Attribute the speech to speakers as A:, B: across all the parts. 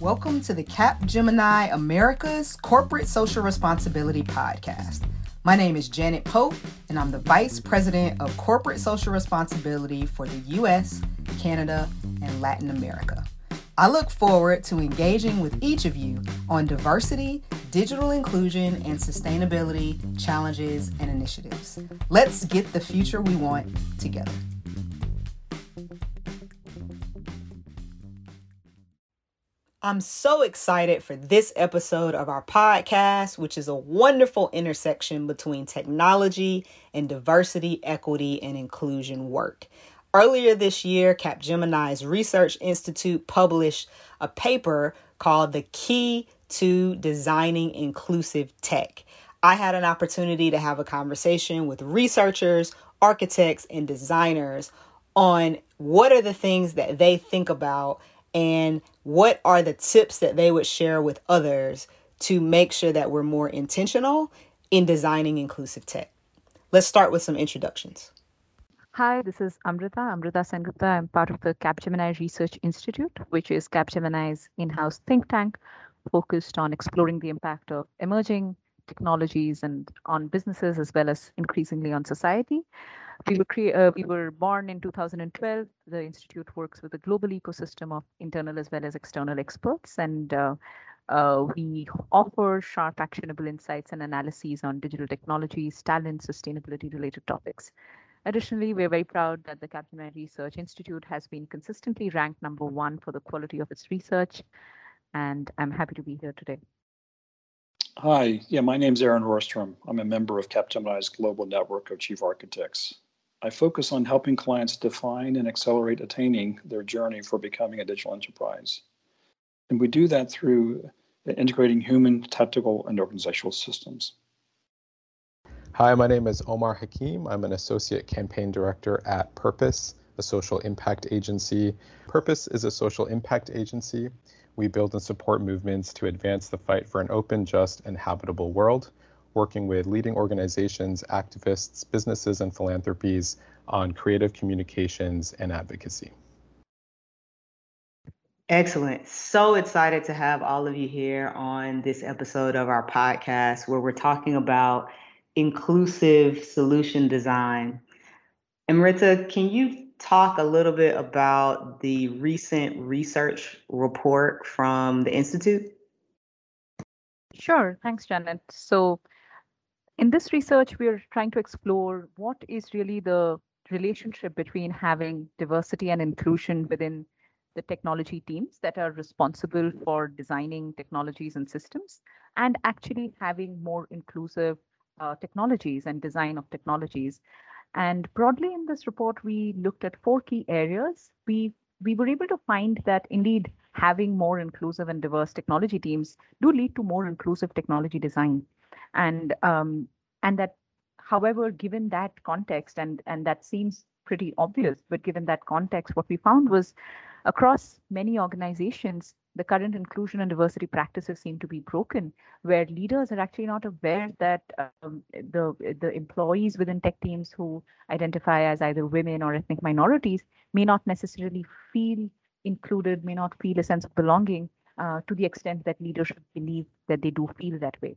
A: Welcome to the Capgemini America's Corporate Social Responsibility Podcast. My name is Janet Pope, and I'm the Vice President of Corporate Social Responsibility for the US, Canada, and Latin America. I look forward to engaging with each of you on diversity, digital inclusion, and sustainability challenges and initiatives. Let's get the future we want together. I'm so excited for this episode of our podcast, which is a wonderful intersection between technology and diversity, equity, and inclusion work. Earlier this year, Capgemini's Research Institute published a paper called The Key to Designing Inclusive Tech. I had an opportunity to have a conversation with researchers, architects, and designers on what are the things that they think about and what are the tips that they would share with others to make sure that we're more intentional in designing inclusive tech. Let's start with some introductions.
B: Hi, this is Amrita, Amrita Sengupta. I'm part of the Capgemini Research Institute, which is Capgemini's in house think tank focused on exploring the impact of emerging technologies and on businesses as well as increasingly on society. We were, cre- uh, we were born in 2012. The Institute works with a global ecosystem of internal as well as external experts, and uh, uh, we offer sharp, actionable insights and analyses on digital technologies, talent, sustainability related topics. Additionally, we're very proud that the Capgemini Research Institute has been consistently ranked number one for the quality of its research, and I'm happy to be here today.
C: Hi, yeah, my name is Aaron Rostrom. I'm a member of Capgemini's global network of chief architects. I focus on helping clients define and accelerate attaining their journey for becoming a digital enterprise. And we do that through integrating human, tactical, and organizational systems.
D: Hi, my name is Omar Hakim. I'm an associate campaign director at Purpose, a social impact agency. Purpose is a social impact agency. We build and support movements to advance the fight for an open, just, and habitable world working with leading organizations, activists, businesses, and philanthropies on creative communications and advocacy.
A: Excellent. So excited to have all of you here on this episode of our podcast where we're talking about inclusive solution design. Amrita, can you talk a little bit about the recent research report from the Institute?
B: Sure. Thanks, Janet. So, in this research, we are trying to explore what is really the relationship between having diversity and inclusion within the technology teams that are responsible for designing technologies and systems and actually having more inclusive uh, technologies and design of technologies. And broadly in this report, we looked at four key areas. We we were able to find that indeed having more inclusive and diverse technology teams do lead to more inclusive technology design and um, and that however given that context and and that seems pretty obvious but given that context what we found was across many organizations the current inclusion and diversity practices seem to be broken where leaders are actually not aware that um, the the employees within tech teams who identify as either women or ethnic minorities may not necessarily feel included may not feel a sense of belonging uh, to the extent that leadership believe that they do feel that way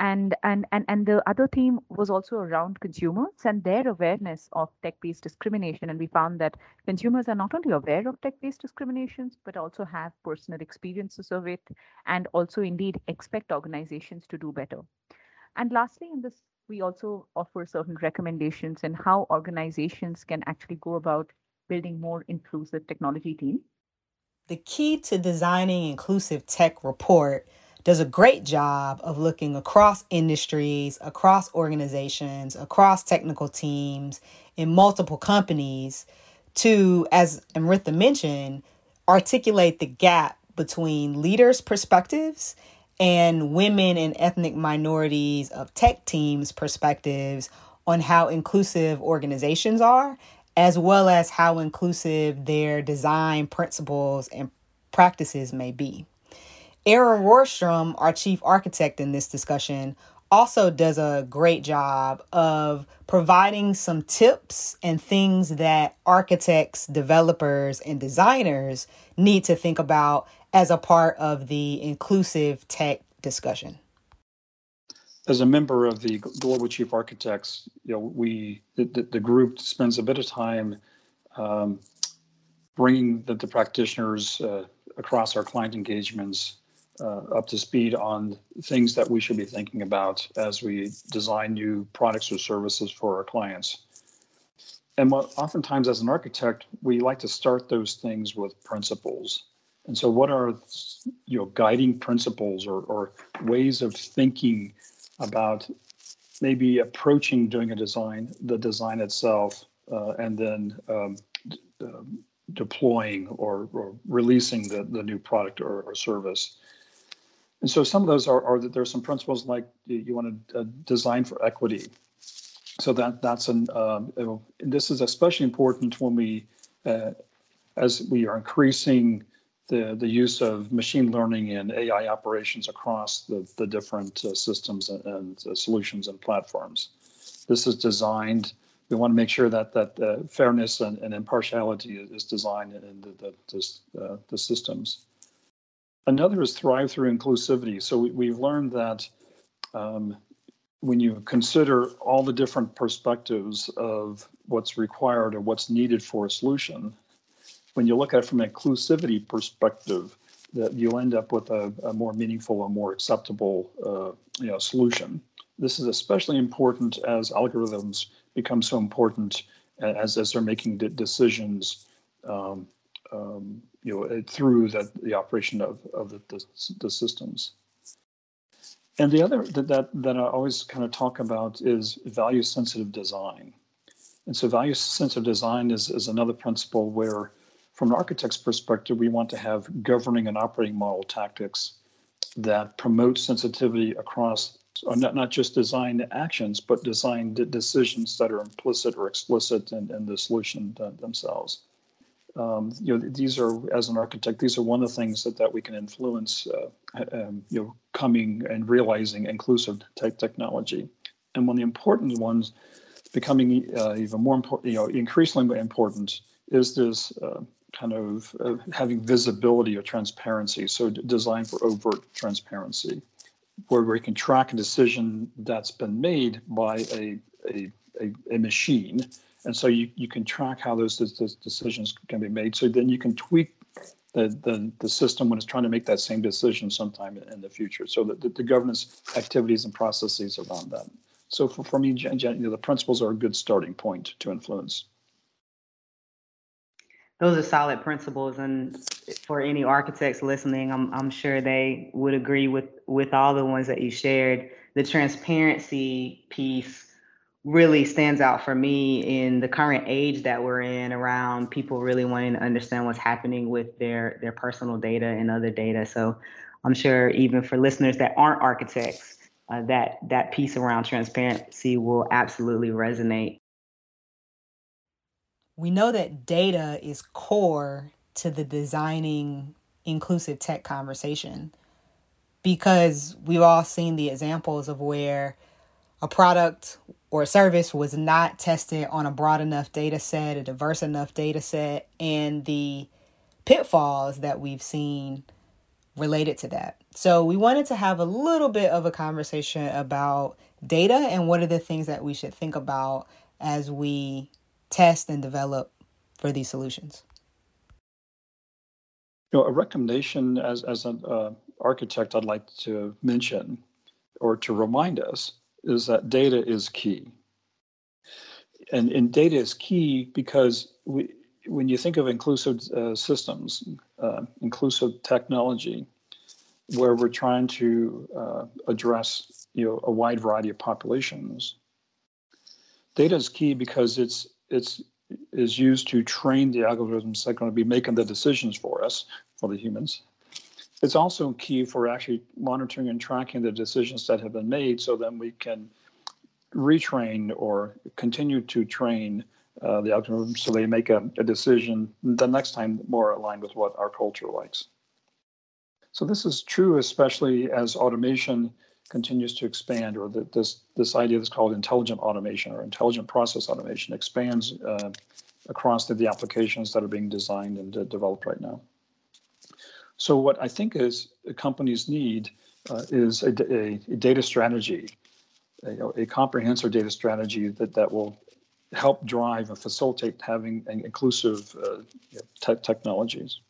B: and and and and the other theme was also around consumers and their awareness of tech-based discrimination. And we found that consumers are not only aware of tech-based discriminations but also have personal experiences of it and also indeed expect organizations to do better. And lastly in this we also offer certain recommendations in how organizations can actually go about building more inclusive technology teams
A: the key to designing inclusive tech report does a great job of looking across industries, across organizations, across technical teams, in multiple companies to, as Amrita mentioned, articulate the gap between leaders' perspectives and women and ethnic minorities of tech teams' perspectives on how inclusive organizations are, as well as how inclusive their design principles and practices may be. Aaron Rostrom, our chief architect in this discussion, also does a great job of providing some tips and things that architects, developers, and designers need to think about as a part of the inclusive tech discussion.
C: As a member of the Global Chief Architects, you know, we the, the group spends a bit of time um, bringing the, the practitioners uh, across our client engagements uh, up to speed on things that we should be thinking about as we design new products or services for our clients. And what oftentimes as an architect, we like to start those things with principles. And so what are you know guiding principles or, or ways of thinking about maybe approaching doing a design, the design itself, uh, and then um, uh, deploying or, or, releasing the, the new product or, or service. And so some of those are, are that there are some principles like you want to uh, design for equity. So that that's an um, this is especially important when we uh, as we are increasing the the use of machine learning and AI operations across the the different uh, systems and, and uh, solutions and platforms. This is designed. We want to make sure that that uh, fairness and, and impartiality is, designed in the the, the, uh, the systems. Another is thrive through inclusivity. So we, have learned that um, when you consider all the different perspectives of what's required or what's needed for a solution, when you look at it from an inclusivity perspective, that you'll end up with a, a more meaningful and more acceptable uh, you know, solution. This is especially important as algorithms become so important as, as they're making decisions um, um, you know, through the, the operation of, of the, the, the systems. And the other that, that, that I always kind of talk about is value sensitive design. And so value sensitive design is, is another principle where from an architect's perspective, we want to have governing and operating model tactics that promote sensitivity across not, not just design actions, but design decisions that are implicit or explicit in, in the solution themselves um, you know, these are, as an architect, these are one of the things that, that we can influence, uh, um, you know, coming and realizing inclusive type technology. And one of the important ones, becoming uh, even more important, you know, increasingly important, is this uh, kind of uh, having visibility or transparency. So designed for overt transparency, where we can track a decision that's been made by a, a, a, a machine and so you, you can track how those, those decisions can be made. So then you can tweak the, the, the system when it's trying to make that same decision sometime in the future. So the, the, governance activities and processes around that. So for, for me, you know, the principles are a good starting point to influence.
A: Those are solid principles, and for any architects listening, I'm I'm sure they would agree with with all the ones that you shared. The transparency piece really stands out for me in the current age that we're in around people really wanting to understand what's happening with their their personal data and other data. So i'm sure even for listeners that aren't architects uh, that that piece around transparency will absolutely resonate. We know that data is core to the designing inclusive tech conversation because we've all seen the examples of where a product or service was not tested on a broad enough data set, a diverse enough data set, and the pitfalls that we've seen related to that. So, we wanted to have a little bit of a conversation about data and what are the things that we should think about as we test and develop for these solutions.
C: You know, a recommendation as, as an uh, architect I'd like to mention or to remind us is that data is key. And, and data is key because we, when you think of inclusive uh, systems, uh, inclusive technology, where we're trying to uh, address you know a wide variety of populations, data is key because it's it's is used to train the algorithms that are going to be making the decisions for us, for the humans, it's also key for actually monitoring and tracking the decisions that have been made so then we can retrain or continue to train uh, the algorithm so they make a, a decision the next time more aligned with what our culture likes. So this is true especially as automation continues to expand, or that this this idea that's called intelligent automation or intelligent process automation expands uh, across the, the, applications that are being designed and de- developed right now. So what I think is companies need uh, is a, a, a, data strategy, a, a, comprehensive data strategy that, that will help drive and facilitate having inclusive uh, te- technologies.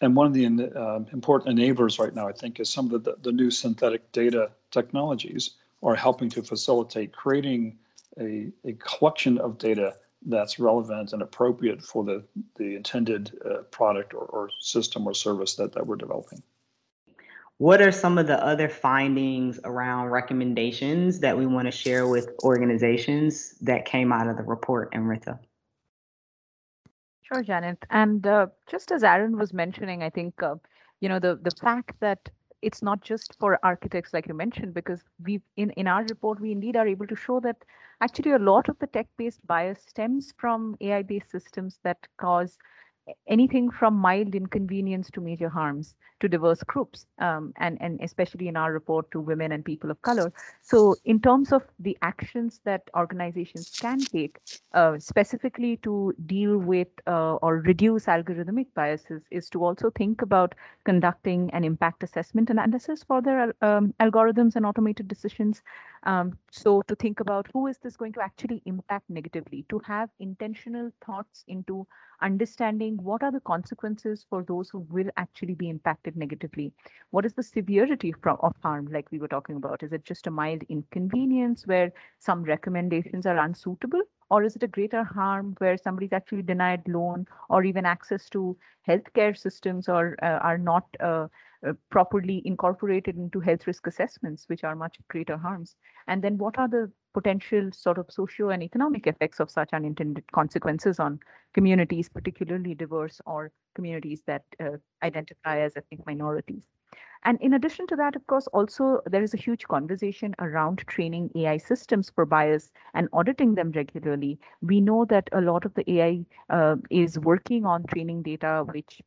C: And one of the uh, important enablers right now, I think, is some of the, the new synthetic data technologies are helping to facilitate creating a, a collection of data that's relevant and appropriate for the, the intended uh, product or, or system or service that, that we're developing.
A: What are some of the other findings around recommendations that we want to share with organizations that came out of the report, Amrita?
B: Sure, Janet. And uh, just as Aaron was mentioning, I think uh, you know the the fact that it's not just for architects like you mentioned because we in in our report we indeed are able to show that actually a lot of the tech based bias stems from ai based systems that cause anything from mild inconvenience to major harms to diverse groups, um, and, and especially in our report to women and people of color. So, in terms of the actions that organizations can take uh, specifically to deal with uh, or reduce algorithmic biases, is to also think about conducting an impact assessment analysis for their um, algorithms and automated decisions. Um, so, to think about who is this going to actually impact negatively, to have intentional thoughts into understanding what are the consequences for those who will actually be impacted negatively. What is the severity from, of harm, like we were talking about? Is it just a mild inconvenience where some recommendations are unsuitable? Or is it a greater harm where somebody's actually denied loan or even access to healthcare systems or uh, are not uh, uh, properly incorporated into health risk assessments, which are much greater harms? And then what are the potential sort of socio and economic effects of such unintended consequences on communities, particularly diverse or communities that uh, identify as ethnic minorities? And in addition to that, of course, also there is a huge conversation around training AI systems for bias and auditing them regularly. We know that a lot of the AI uh, is working on training data which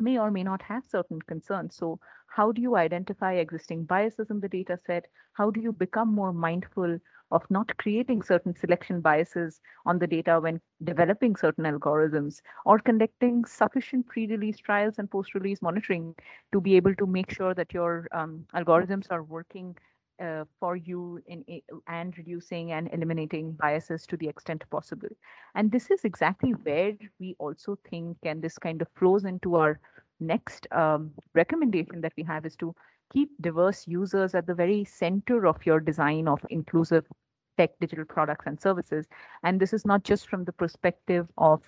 B: may or may not have certain concerns. So how do you identify existing biases in the data set? How do you become more mindful of not creating certain selection biases on the data when developing certain algorithms or conducting sufficient pre-release trials and post-release monitoring to be able to make sure that your um, algorithms are working uh, for you in and reducing and eliminating biases to the extent possible. And this is exactly where we also think, and this kind of flows into our next um, recommendation that we have is to keep diverse users at the very center of your design of inclusive tech digital products and services. And this is not just from the perspective of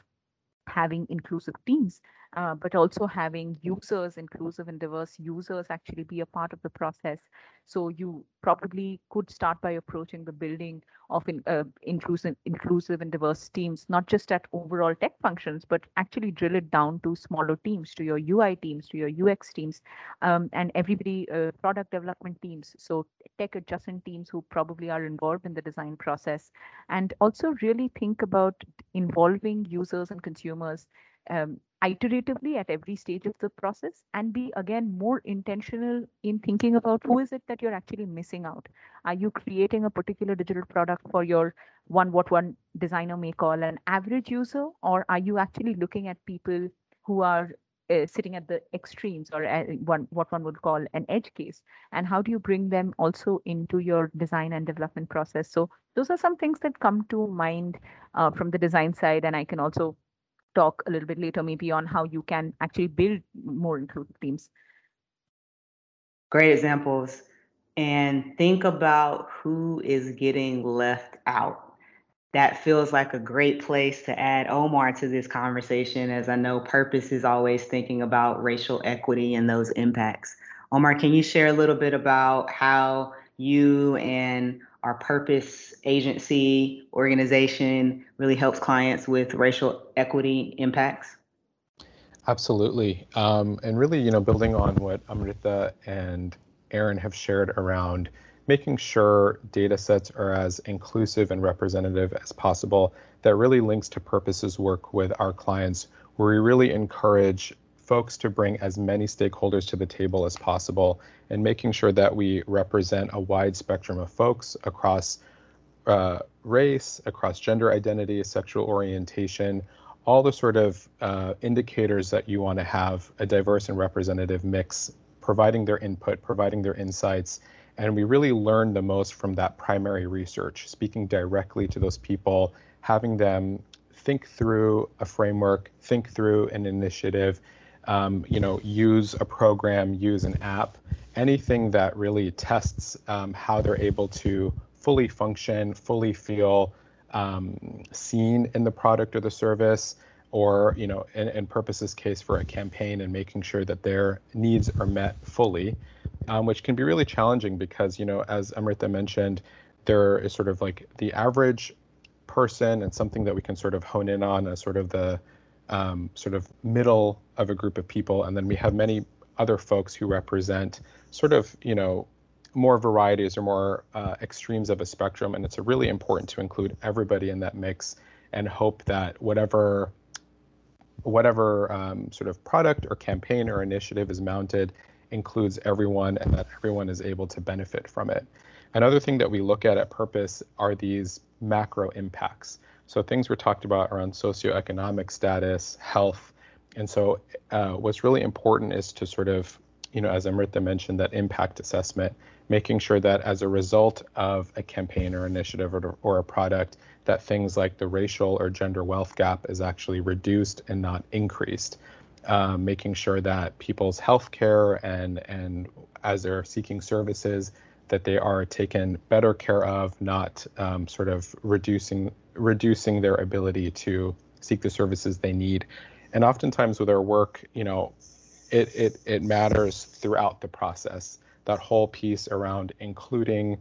B: having inclusive teams, uh, but also having users, inclusive and diverse users actually be a part of the process. So you probably could start by approaching the building of in, uh, inclusive, inclusive and diverse teams, not just at overall tech functions, but actually drill it down to smaller teams, to your UI teams, to your UX teams, um, and everybody, uh, product development teams. So tech adjacent teams who probably are involved in the design process, and also really think about involving users and consumers um, iteratively at every stage of the process and be again more intentional in thinking about who is it that you're actually missing out. Are you creating a particular digital product for your one what one designer may call an average user or are you actually looking at people who are uh, sitting at the extremes or uh, one what one would call an edge case? And how do you bring them also into your design and development process? So those are some things that come to mind uh, from the design side and i can also talk a little bit later maybe on how you can actually build more inclusive teams.
A: Great examples. And think about who is getting left out. That feels like a great place to add Omar to this conversation, as I know Purpose is always thinking about racial equity and those impacts. Omar, can you share a little bit about how you and our purpose agency organization really helps clients with racial equity impacts?
D: Absolutely. Um, and really, you know, building on what Amrita and Aaron have shared around making sure data sets are as inclusive and representative as possible, that really links to Purpose's work with our clients, where we really encourage folks to bring as many stakeholders to the table as possible and making sure that we represent a wide spectrum of folks across uh, race, across gender identity, sexual orientation, all the sort of uh, indicators that you want to have a diverse and representative mix, providing their input, providing their insights. And we really learn the most from that primary research, speaking directly to those people, having them think through a framework, think through an initiative, um, you know, use a program, use an app, anything that really tests um, how they're able to fully function, fully feel um, seen in the product or the service, or you know, in, in Purpose's case for a campaign and making sure that their needs are met fully, um, which can be really challenging because you know, as Amrita mentioned, there is sort of like the average person and something that we can sort of hone in on as sort of the um, sort of middle of a group of people, and then we have many other folks who represent sort of you know more varieties or more uh, extremes of a spectrum, and it's really important to include everybody in that mix and hope that whatever whatever um, sort of product or campaign or initiative is mounted includes everyone and that everyone is able to benefit from it. Another thing that we look at at Purpose are these macro impacts. So things were talked about around socioeconomic status, health, and so uh, what's really important is to sort of, you know, as Amrita mentioned, that impact assessment making sure that as a result of a campaign or initiative or, or a product, that things like the racial or gender wealth gap is actually reduced and not increased. Um, making sure that people's health care and and as they're seeking services that they are taken better care of, not um, sort of reducing reducing their ability to seek the services they need. And oftentimes with our work, you know, it it it matters throughout the process that whole piece around including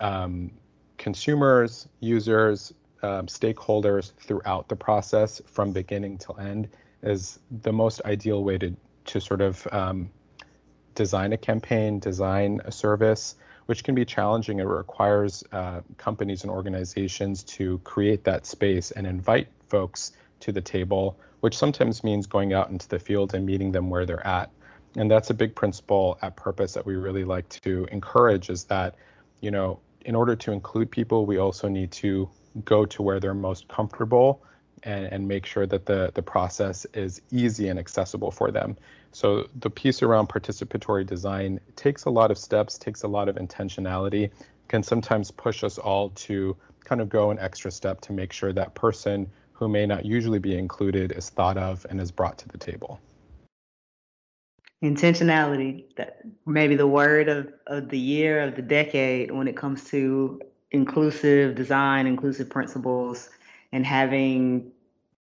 D: um, consumers, users, um, stakeholders throughout the process from beginning till end is the most ideal way to, to sort of um, design a campaign, design a service, which can be challenging. It requires uh, companies and organizations to create that space and invite folks to the table, which sometimes means going out into the field and meeting them where they're at and that's a big principle at purpose that we really like to encourage is that you know in order to include people we also need to go to where they're most comfortable and, and make sure that the the process is easy and accessible for them. So the piece around participatory design takes a lot of steps takes a lot of intentionality can sometimes push us all to kind of go an extra step to make sure that person who may not usually be included is thought of and is brought to the table.
A: Intentionality that maybe the word of, of the year of the decade when it comes to inclusive design inclusive principles and having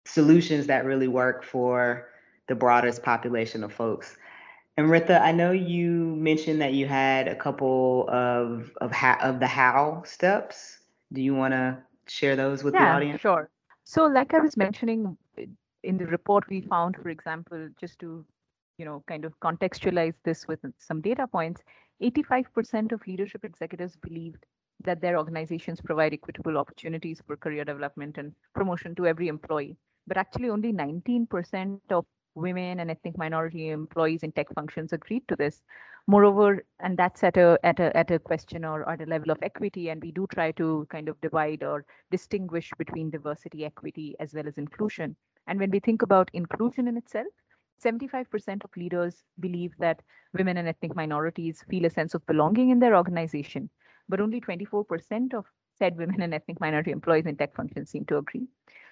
A: solutions that really work for the broadest population of folks Amrita, I know you mentioned that you had a couple of of, ha- of the how steps. Do you want to share those with
B: yeah,
A: the audience?
B: Sure. So, like I was mentioning in the report, we found, for example, just to you know, kind of contextualize this with some data points, 85% of leadership executives believed that their organizations provide equitable opportunities for career development and promotion to every employee. But actually, only 19% of women and ethnic minority employees in tech functions agreed to this. Moreover, and that's at a at a at a question or at a level of equity, and we do try to kind of divide or distinguish between diversity, equity, as well as inclusion. And when we think about inclusion in itself, 75% of leaders believe that women and ethnic minorities feel a sense of belonging in their organization, but only 24% of said women and ethnic minority employees in tech functions seem to agree.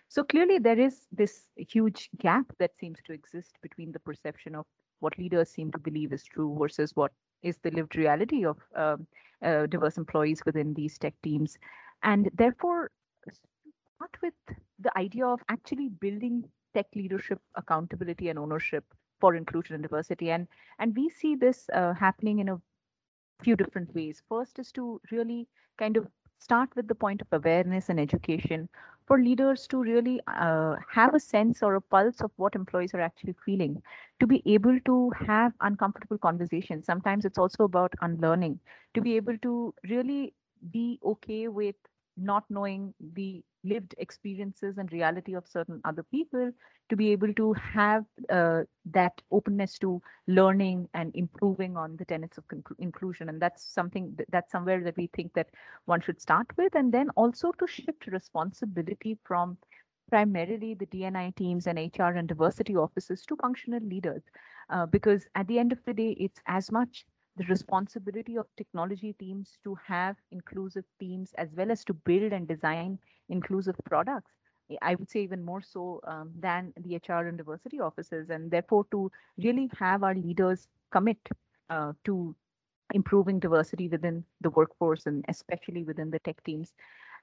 B: So clearly, there is this huge gap that seems to exist between the perception of what leaders seem to believe is true versus what is the lived reality of um, uh, diverse employees within these tech teams. And therefore, start with the idea of actually building tech leadership accountability and ownership for inclusion and diversity and and we see this uh, happening in a few different ways. First is to really kind of start with the point of awareness and education for leaders to really uh, have a sense or a pulse of what employees are actually feeling to be able to have uncomfortable conversations. Sometimes it's also about unlearning. To be able to really be okay with not knowing the lived experiences and reality of certain other people to be able to have uh, that openness to learning and improving on the tenets of inclusion. And that's something th- that's somewhere that we think that one should start with. And then also to shift responsibility from primarily the dni teams and hr and diversity offices to functional leaders. Uh, because at the end of the day it's as much the responsibility of technology teams to have inclusive teams as well as to build and design inclusive products I would say even more so um, than the HR and diversity offices, and therefore to really have our leaders commit uh, to improving diversity within the workforce and especially within the tech teams.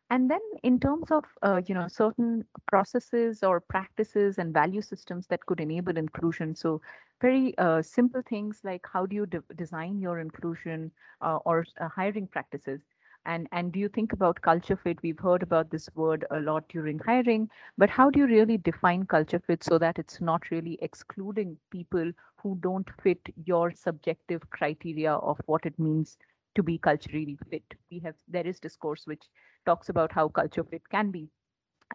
B: And then in terms of uh, you know certain processes or practices and value systems that could enable inclusion. So very uh, simple things like how do you de- design your inclusion uh, or uh, hiring practices and and do you think about culture fit we've heard about this word a lot during hiring but how do you really define culture fit so that it's not really excluding people who don't fit your subjective criteria of what it means to be culturally fit we have there is discourse which talks about how culture fit can be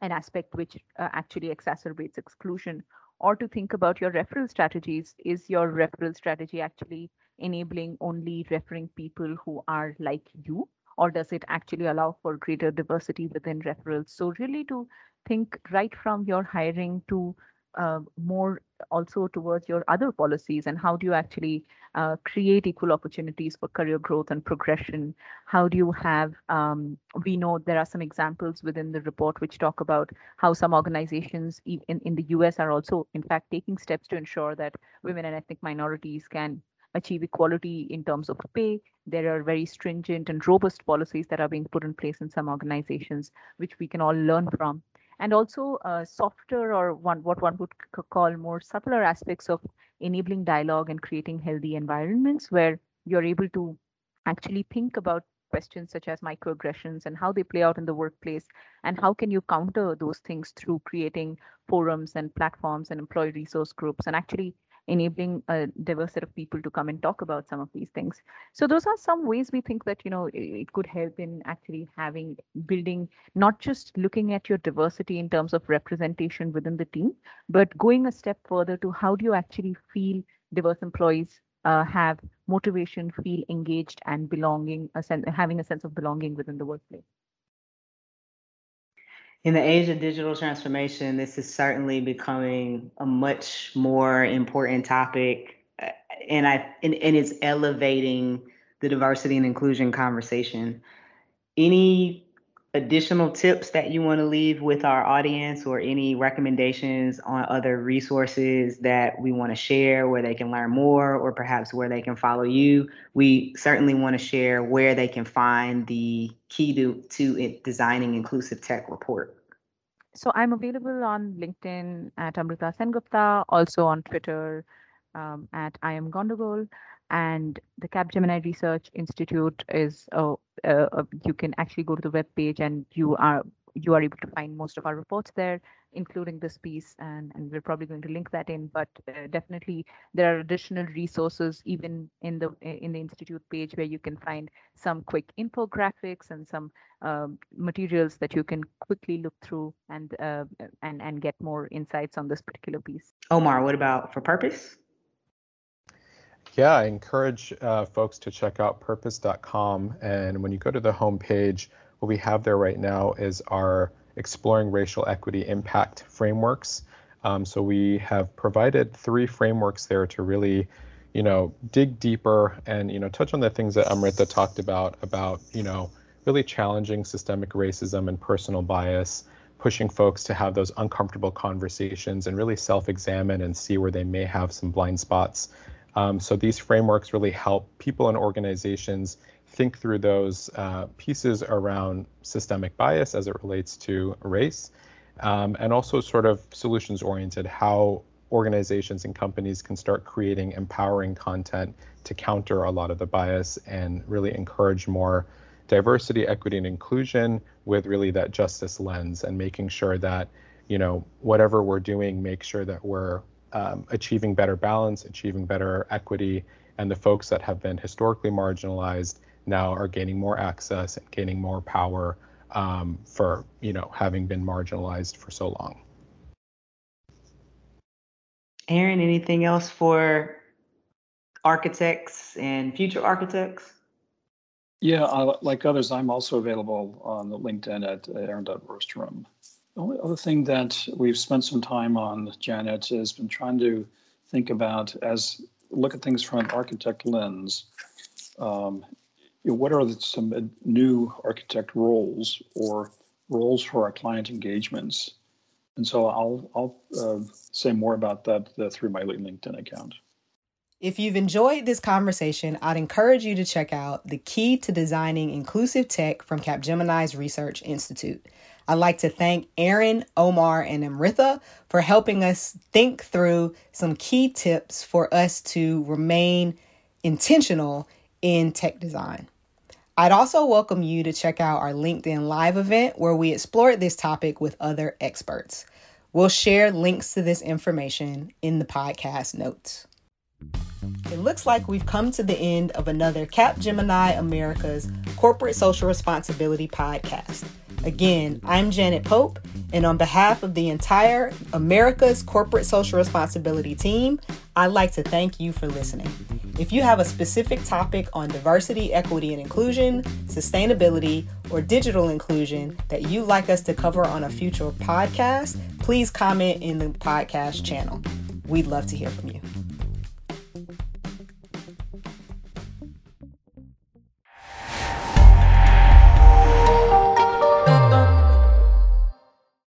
B: an aspect which uh, actually exacerbates exclusion or to think about your referral strategies is your referral strategy actually enabling only referring people who are like you or does it actually allow for greater diversity within referrals? So really to think right from your hiring to uh, more also towards your other policies and how do you actually uh, create equal opportunities for career growth and progression how do you have um, we know there are some examples within the report which talk about how some organizations in, in the us are also in fact taking steps to ensure that women and ethnic minorities can achieve equality in terms of pay. There are very stringent and robust policies that are being put in place in some organizations, which we can all learn from. And also uh, softer or one, what one would call more subtler aspects of enabling dialogue and creating healthy environments where you're able to actually think about questions such as microaggressions and how they play out in the workplace and how can you counter those things through creating forums and platforms and employee resource groups and actually enabling a diverse set of people to come and talk about some of these things. So those are some ways we think that you know it could help in actually having building not just looking at your diversity in terms of representation within the team but going a step further to how do you actually feel diverse employees uh, have motivation feel engaged and belonging a having a sense of belonging within the workplace
A: in the age of digital transformation, this is certainly becoming a much more important topic, uh, and I and, and it's elevating the diversity and inclusion conversation. Any additional tips that you want to leave with our audience, or any recommendations on other resources that we want to share, where they can learn more, or perhaps where they can follow you? We certainly want to share where they can find the key to to designing inclusive tech report
B: so I'm available on LinkedIn at Amrita Sengupta, also on Twitter um, at I am Gondogol, and the Capgemini Research Institute is uh, uh, you can actually go to the web page and you are you are able to find most of our reports there, including this piece, and, and we're probably going to link that in. But uh, definitely, there are additional resources even in the in the institute page where you can find some quick infographics and some um, materials that you can quickly look through and uh, and and get more insights on this particular piece.
A: Omar, what about for purpose?
D: Yeah, I encourage uh, folks to check out purpose.com. And when you go to the homepage, what we have there right now is our exploring racial equity impact frameworks. Um, so we have provided three frameworks there to really, you know, dig deeper and you know touch on the things that Amrita talked about about you know really challenging systemic racism and personal bias, pushing folks to have those uncomfortable conversations and really self-examine and see where they may have some blind spots. Um, so these frameworks really help people and organizations think through those uh, pieces around systemic bias as it relates to race, um, and also sort of solutions oriented, how organizations and companies can start creating empowering content to counter a lot of the bias and really encourage more diversity, equity, and inclusion with really that justice lens and making sure that, you know, whatever we're doing, make sure that we're um, achieving better balance, achieving better equity, and the folks that have been historically marginalized now are gaining more access and gaining more power um, for you know having been marginalized for so long.
A: Aaron, anything else for architects and future architects?
C: Yeah, uh, like others, I'm also available on LinkedIn at aaron.rostrom. The only other thing that we've spent some time on, Janet, has been trying to think about as look at things from an architect lens. Um, what are the, some new architect roles or roles for our client engagements? And so I'll I'll uh, say more about that uh, through my LinkedIn account.
A: If you've enjoyed this conversation, I'd encourage you to check out The Key to Designing Inclusive Tech from Capgemini's Research Institute. I'd like to thank Aaron, Omar, and Amrita for helping us think through some key tips for us to remain intentional in tech design. I'd also welcome you to check out our LinkedIn Live event where we explored this topic with other experts. We'll share links to this information in the podcast notes. It looks like we've come to the end of another Capgemini America's Corporate Social Responsibility podcast. Again, I'm Janet Pope, and on behalf of the entire America's Corporate Social Responsibility team, I'd like to thank you for listening. If you have a specific topic on diversity, equity, and inclusion, sustainability, or digital inclusion that you'd like us to cover on a future podcast, please comment in the podcast channel. We'd love to hear from you.